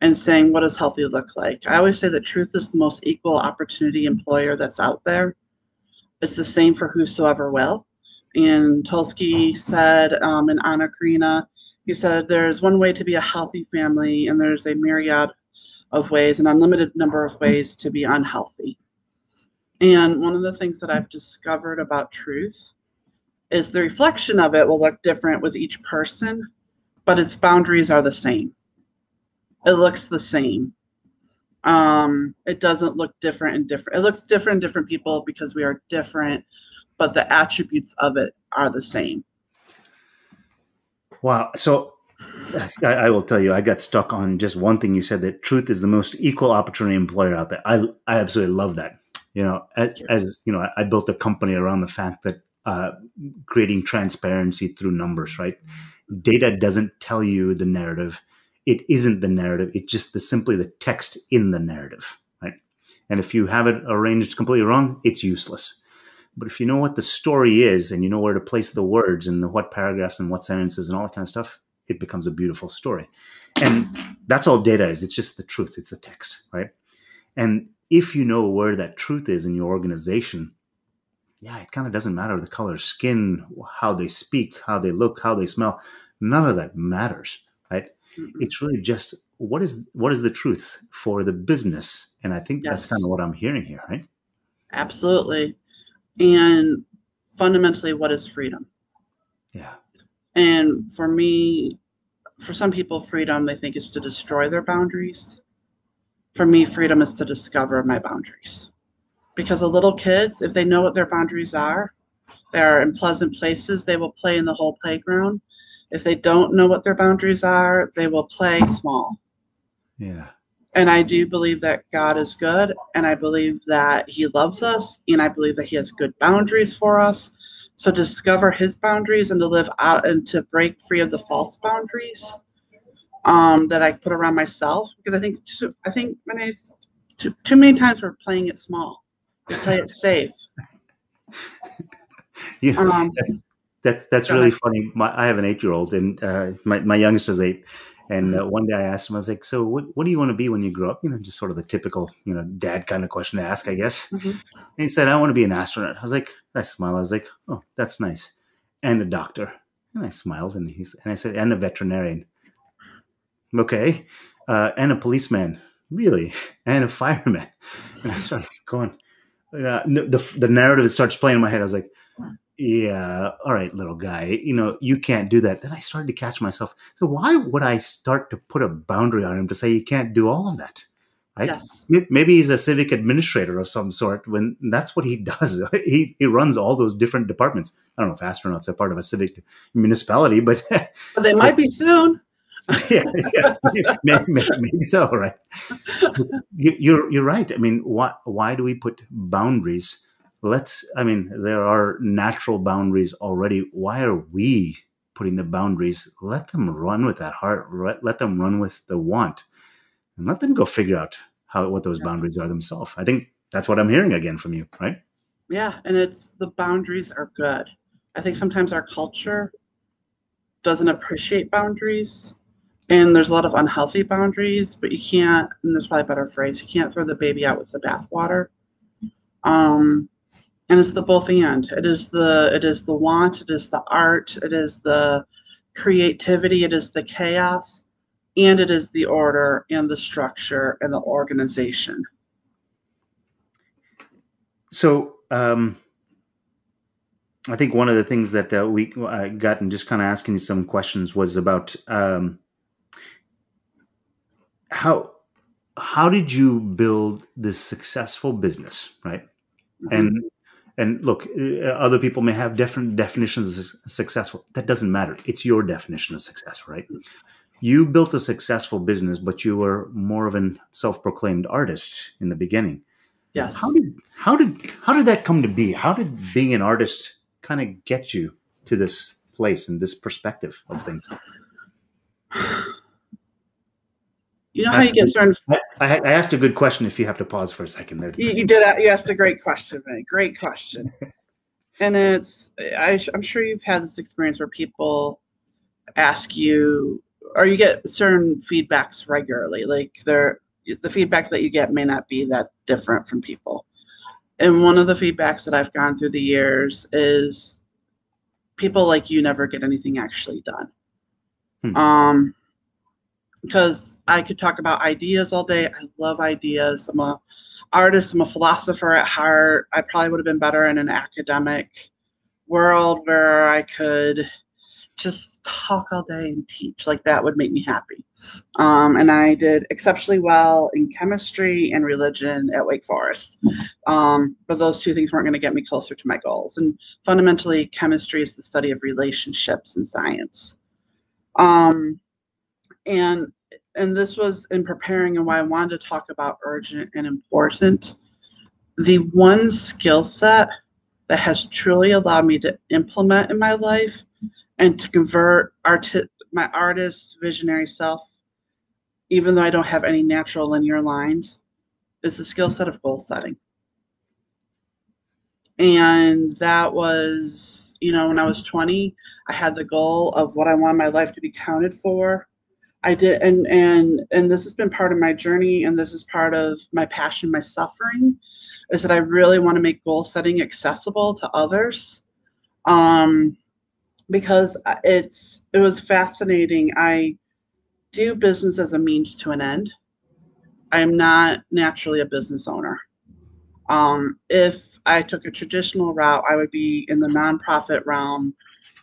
S1: and saying, what does healthy look like? I always say that truth is the most equal opportunity employer that's out there. It's the same for whosoever will and Tolstoy said um, in Anna Karenina, he said, There's one way to be a healthy family, and there's a myriad of ways, an unlimited number of ways to be unhealthy. And one of the things that I've discovered about truth is the reflection of it will look different with each person, but its boundaries are the same. It looks the same. Um, it doesn't look different in different. It looks different in different people because we are different but the attributes of it are the same.
S2: Wow. So I, I, will tell you, I got stuck on just one thing you said that truth is the most equal opportunity employer out there. I, I absolutely love that. You know, as, as you know, I, I, built a company around the fact that uh, creating transparency through numbers, right? Data doesn't tell you the narrative. It isn't the narrative. It's just the simply the text in the narrative, right? And if you have it arranged completely wrong, it's useless. But if you know what the story is and you know where to place the words and the, what paragraphs and what sentences and all that kind of stuff, it becomes a beautiful story. And that's all data is. It's just the truth. It's the text, right? And if you know where that truth is in your organization, yeah, it kind of doesn't matter the color, skin, how they speak, how they look, how they smell. None of that matters, right? Mm-hmm. It's really just what is what is the truth for the business, and I think yes. that's kind of what I'm hearing here, right?
S1: Absolutely and fundamentally what is freedom
S2: yeah
S1: and for me for some people freedom they think is to destroy their boundaries. For me freedom is to discover my boundaries. Because the little kids if they know what their boundaries are they are in pleasant places they will play in the whole playground. If they don't know what their boundaries are they will play small.
S2: Yeah.
S1: And I do believe that God is good, and I believe that He loves us, and I believe that He has good boundaries for us. So discover His boundaries and to live out and to break free of the false boundaries um, that I put around myself, because I think too, I think when I too, too many times we're playing it small, we play it safe.
S2: yeah, um, that's, that's, that's really funny. My, I have an eight year old, and uh, my my youngest is eight and mm-hmm. uh, one day I asked him, I was like, "So, what, what do you want to be when you grow up?" You know, just sort of the typical, you know, dad kind of question to ask, I guess. Mm-hmm. And he said, "I want to be an astronaut." I was like, I smiled. I was like, "Oh, that's nice," and a doctor. And I smiled, and he's and I said, "And a veterinarian." Okay, uh, and a policeman, really, and a fireman. And I started going. Uh, the the narrative starts playing in my head. I was like, yeah, all right, little guy, you know, you can't do that. Then I started to catch myself. So why would I start to put a boundary on him to say you can't do all of that? Right? Yes. Maybe he's a civic administrator of some sort when that's what he does. he, he runs all those different departments. I don't know if astronauts are part of a civic municipality, but,
S1: but they might be soon.
S2: yeah, yeah maybe, maybe, so, right? You, you're you're right. I mean, why why do we put boundaries let's i mean there are natural boundaries already. Why are we putting the boundaries? Let them run with that heart let them run with the want and let them go figure out how what those boundaries are themselves. I think that's what i'm hearing again from you right?
S1: Yeah and it's the boundaries are good. I think sometimes our culture doesn't appreciate boundaries and there's a lot of unhealthy boundaries but you can't and there's probably a better phrase you can't throw the baby out with the bathwater. Um and it's the both and it is the it is the want it is the art it is the creativity it is the chaos and it is the order and the structure and the organization
S2: so um i think one of the things that uh, we uh, got and just kind of asking you some questions was about um how how did you build this successful business, right? Mm-hmm. And and look, uh, other people may have different definitions of successful. That doesn't matter. It's your definition of success, right? You built a successful business, but you were more of an self-proclaimed artist in the beginning.
S1: Yes.
S2: How did how did how did that come to be? How did being an artist kind of get you to this place and this perspective of things?
S1: You know how you get certain.
S2: I, I, asked a good question. If you have to pause for a second there,
S1: you, you did. You asked a great question, man. Great question. and it's, I, I'm sure you've had this experience where people ask you, or you get certain feedbacks regularly. Like they're the feedback that you get may not be that different from people. And one of the feedbacks that I've gone through the years is people like you never get anything actually done. Hmm. Um, because I could talk about ideas all day. I love ideas. I'm a artist. I'm a philosopher at heart. I probably would have been better in an academic world where I could just talk all day and teach. Like that would make me happy. Um, and I did exceptionally well in chemistry and religion at Wake Forest. Um, but those two things weren't going to get me closer to my goals. And fundamentally, chemistry is the study of relationships and science. Um, and and this was in preparing and why I wanted to talk about urgent and important. The one skill set that has truly allowed me to implement in my life and to convert my artist visionary self, even though I don't have any natural linear lines, is the skill set of goal setting. And that was, you know, when I was 20, I had the goal of what I wanted my life to be counted for. I did, and and and this has been part of my journey, and this is part of my passion, my suffering, is that I really want to make goal setting accessible to others. Um, because it's it was fascinating. I do business as a means to an end. I am not naturally a business owner. Um, if I took a traditional route, I would be in the nonprofit realm,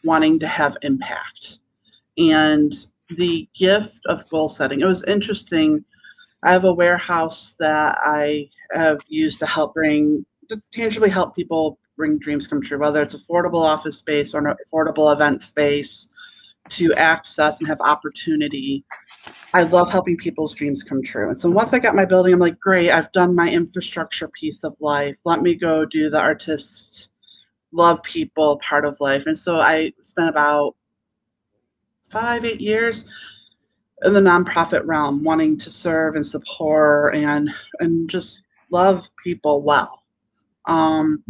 S1: wanting to have impact. And the gift of goal setting. It was interesting. I have a warehouse that I have used to help bring, to tangibly help people bring dreams come true, whether it's affordable office space or an affordable event space to access and have opportunity. I love helping people's dreams come true. And so once I got my building, I'm like, great, I've done my infrastructure piece of life. Let me go do the artist, love people part of life. And so I spent about five, eight years in the nonprofit realm, wanting to serve and support and and just love people well. Um,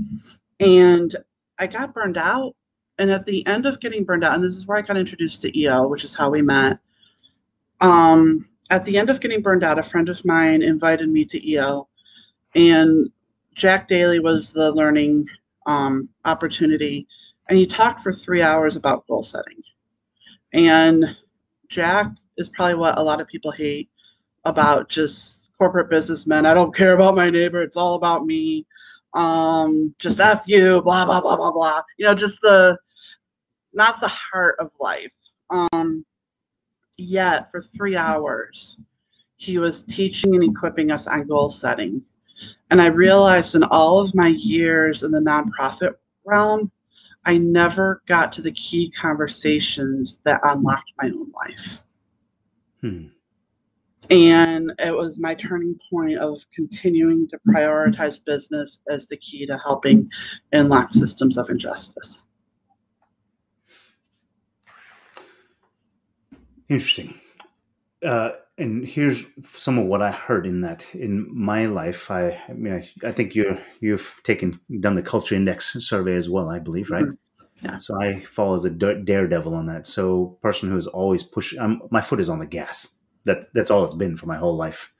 S1: and I got burned out. And at the end of getting burned out, and this is where I got introduced to EO, which is how we met. Um, at the end of getting burned out, a friend of mine invited me to EO, and Jack Daly was the learning um, opportunity, and he talked for three hours about goal setting. And Jack is probably what a lot of people hate about just corporate businessmen. I don't care about my neighbor. It's all about me. Um, just F you, blah, blah, blah, blah, blah. You know, just the, not the heart of life. Um, yet for three hours, he was teaching and equipping us on goal setting. And I realized in all of my years in the nonprofit realm, I never got to the key conversations that unlocked my own life. Hmm. And it was my turning point of continuing to prioritize business as the key to helping unlock systems of injustice.
S2: Interesting. Uh, and here's some of what I heard in that in my life. I, I mean, I, I, think you're you've taken done the culture index survey as well. I believe, right? Mm-hmm. Yeah. So I fall as a daredevil on that. So person who's always pushing. I'm, my foot is on the gas. That that's all it's been for my whole life.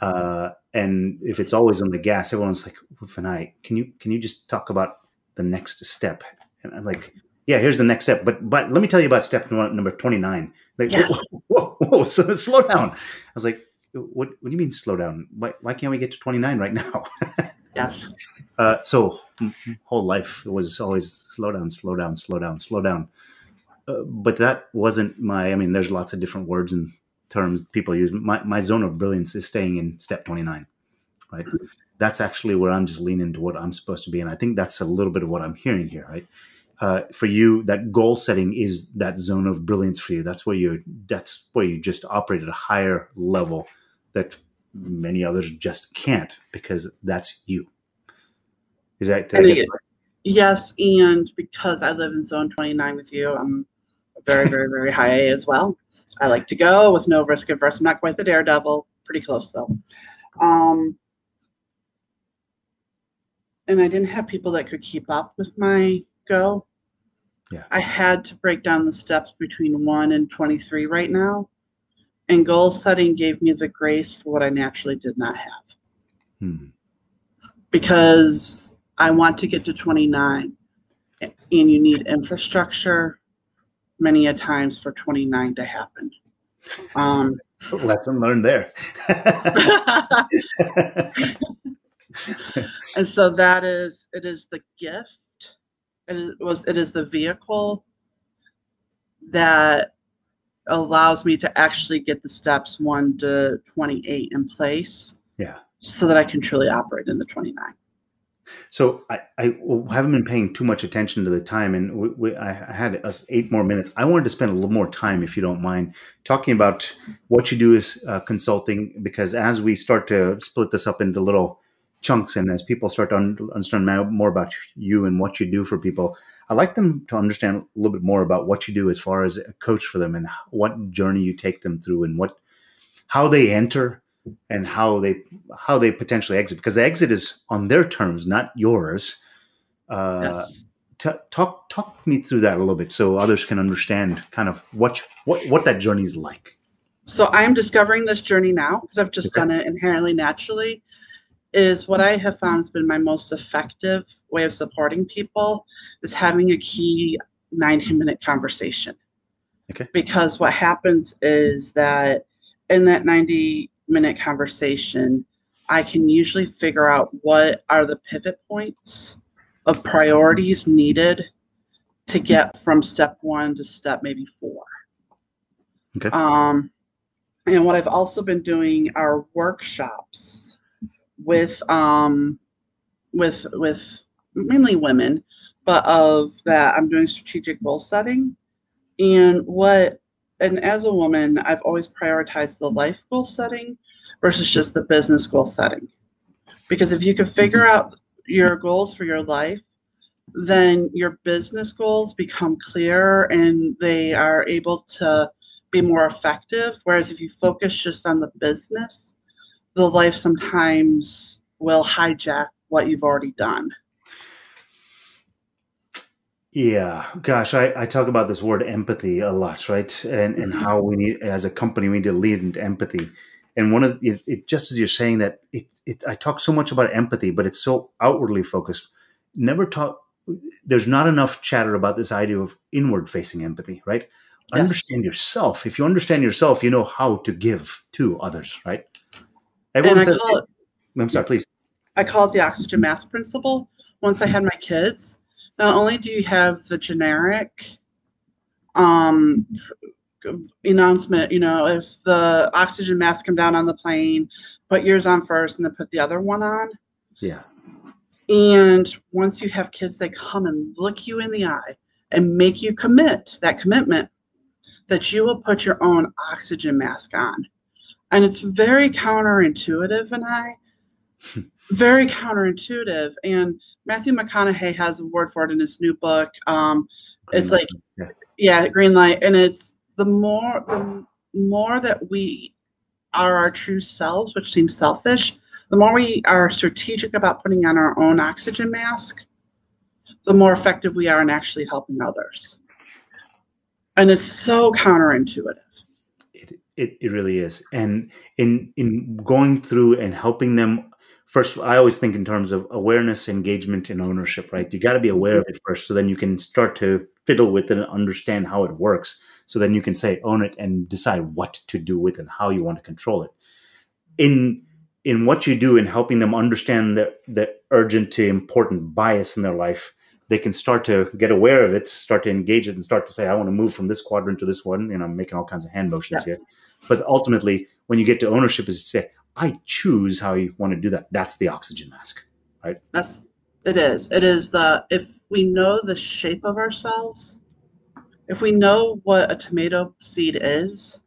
S2: Uh, and if it's always on the gas, everyone's like, "Vinay, can you can you just talk about the next step?" And I'm like, "Yeah, here's the next step." But but let me tell you about step number twenty nine like, yes. whoa, whoa, whoa, so slow down. I was like, what, what do you mean slow down? Why, why can't we get to 29 right now?
S1: yes.
S2: Uh, so whole life was always slow down, slow down, slow down, slow down. Uh, but that wasn't my, I mean, there's lots of different words and terms people use. My, my zone of brilliance is staying in step 29, right? That's actually where I'm just leaning to what I'm supposed to be. And I think that's a little bit of what I'm hearing here, right? Uh, for you, that goal setting is that zone of brilliance for you. That's where you're, that's where you just operate at a higher level that many others just can't because that's you. Is that, I?
S1: Yes, and because I live in zone 29 with you, I'm very, very, very high A as well. I like to go with no risk averse. I'm not quite the daredevil, pretty close though. Um, and I didn't have people that could keep up with my go.
S2: Yeah.
S1: I had to break down the steps between 1 and 23 right now. And goal setting gave me the grace for what I naturally did not have.
S2: Hmm.
S1: Because I want to get to 29 and you need infrastructure many a times for 29 to happen. Um,
S2: Lesson learned there.
S1: and so that is it is the gift it was it is the vehicle that allows me to actually get the steps 1 to 28 in place
S2: yeah
S1: so that i can truly operate in the 29
S2: so I, I haven't been paying too much attention to the time, and we, we, I had us eight more minutes. I wanted to spend a little more time, if you don't mind, talking about what you do as uh, consulting, because as we start to split this up into little chunks, and as people start to understand more about you and what you do for people, I'd like them to understand a little bit more about what you do as far as a coach for them, and what journey you take them through, and what how they enter and how they how they potentially exit because the exit is on their terms, not yours. Uh,
S1: yes.
S2: t- talk talk me through that a little bit so others can understand kind of what what what that journey is like.
S1: So I'm discovering this journey now because I've just okay. done it inherently naturally. Is what I have found has been my most effective way of supporting people is having a key 90 minute conversation.
S2: Okay.
S1: Because what happens is that in that 90 minute conversation, I can usually figure out what are the pivot points of priorities needed to get from step one to step maybe four.
S2: Okay.
S1: Um, and what I've also been doing are workshops with um, with with mainly women, but of that I'm doing strategic goal setting. And what and as a woman, I've always prioritized the life goal setting versus just the business goal setting. Because if you can figure out your goals for your life, then your business goals become clearer and they are able to be more effective. Whereas if you focus just on the business, the life sometimes will hijack what you've already done.
S2: Yeah, gosh, I, I talk about this word empathy a lot, right? And and mm-hmm. how we need, as a company, we need to lead into empathy. And one of it, it just as you're saying that, it, it I talk so much about empathy, but it's so outwardly focused. Never talk. There's not enough chatter about this idea of inward facing empathy, right? Yes. Understand yourself. If you understand yourself, you know how to give to others, right?
S1: Everyone and says, I call it,
S2: I'm sorry, please.
S1: I call it the oxygen mask principle. Once I had my kids, not only do you have the generic um, announcement, you know, if the oxygen mask come down on the plane, put yours on first and then put the other one on.
S2: Yeah.
S1: And once you have kids, they come and look you in the eye and make you commit that commitment that you will put your own oxygen mask on. And it's very counterintuitive, and I very counterintuitive. And Matthew McConaughey has a word for it in his new book. Um, it's like, yeah. yeah, green light, and it's the more the more that we are our true selves, which seems selfish, the more we are strategic about putting on our own oxygen mask, the more effective we are in actually helping others. And it's so counterintuitive.
S2: It, it, really is. And in in going through and helping them first i always think in terms of awareness engagement and ownership right you got to be aware of it first so then you can start to fiddle with it and understand how it works so then you can say own it and decide what to do with and how you want to control it in in what you do in helping them understand the the urgent to important bias in their life they can start to get aware of it, start to engage it, and start to say, "I want to move from this quadrant to this one." You know, I'm making all kinds of hand motions yeah. here. But ultimately, when you get to ownership, is to say, "I choose how you want to do that." That's the oxygen mask, right?
S1: That's it. Is it is the if we know the shape of ourselves, if we know what a tomato seed is,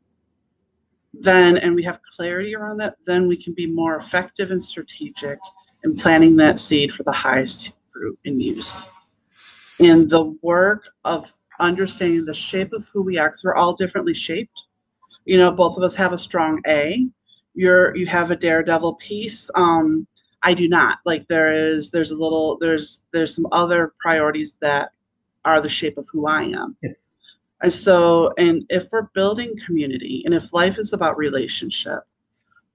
S1: then and we have clarity around that, then we can be more effective and strategic in planting that seed for the highest fruit and use. And the work of understanding the shape of who we are, because we're all differently shaped. You know, both of us have a strong A. You're you have a daredevil piece. Um, I do not. Like there is there's a little there's there's some other priorities that are the shape of who I am. Yeah. And so, and if we're building community and if life is about relationship,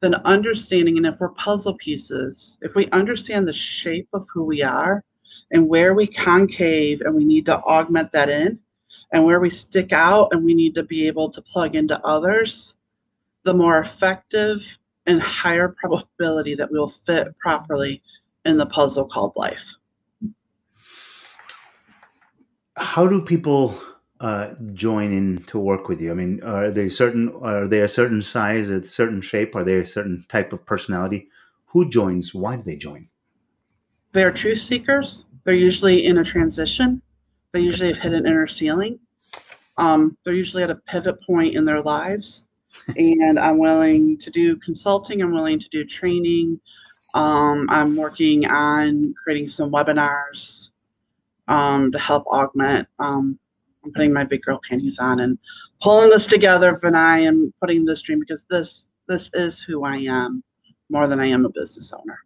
S1: then understanding, and if we're puzzle pieces, if we understand the shape of who we are and where we concave and we need to augment that in, and where we stick out and we need to be able to plug into others, the more effective and higher probability that we'll fit properly in the puzzle called life.
S2: How do people uh, join in to work with you? I mean, are they certain? Are they a certain size, a certain shape? Are they a certain type of personality? Who joins? Why do they join?
S1: They're truth seekers. They're usually in a transition. They usually have hit an inner ceiling. Um, they're usually at a pivot point in their lives. and I'm willing to do consulting. I'm willing to do training. Um, I'm working on creating some webinars um, to help augment um, I'm putting my big girl panties on and pulling this together, and putting this dream because this this is who I am more than I am a business owner.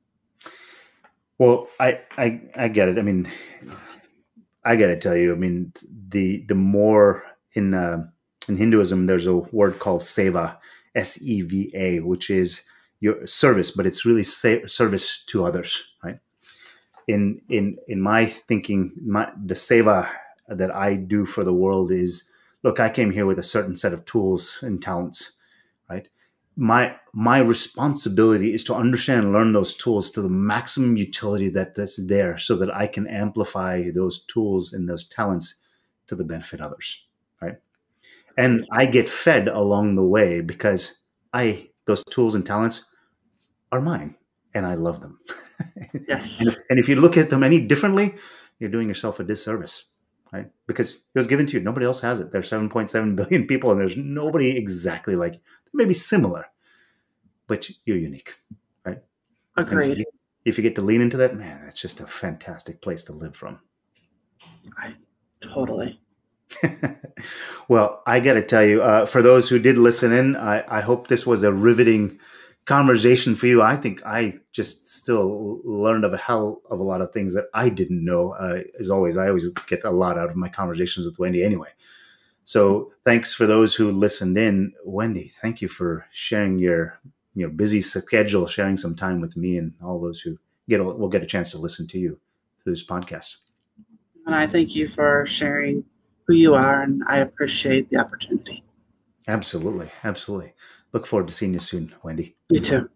S2: Well, I I I get it. I mean, I got to tell you. I mean, the the more in uh, in Hinduism, there's a word called seva, S E V A, which is your service, but it's really sa- service to others, right? In in in my thinking, my the seva that I do for the world is look, I came here with a certain set of tools and talents? My my responsibility is to understand and learn those tools to the maximum utility that that's there so that I can amplify those tools and those talents to the benefit of others, right? And I get fed along the way because I those tools and talents are mine and I love them.
S1: Yes.
S2: and, if, and if you look at them any differently, you're doing yourself a disservice right? Because it was given to you. Nobody else has it. There's 7.7 billion people, and there's nobody exactly like. They may be similar, but you're unique, right?
S1: Agreed.
S2: If you, if you get to lean into that, man, that's just a fantastic place to live from.
S1: I totally.
S2: well, I got to tell you, uh, for those who did listen in, I, I hope this was a riveting conversation for you. I think I just still learned of a hell of a lot of things that I didn't know. Uh, as always, I always get a lot out of my conversations with Wendy anyway. So thanks for those who listened in. Wendy, thank you for sharing your your busy schedule, sharing some time with me and all those who get a, will get a chance to listen to you through this podcast.
S1: And I thank you for sharing who you are, and I appreciate the opportunity.
S2: Absolutely, absolutely. Look forward to seeing you soon, Wendy.
S1: You too.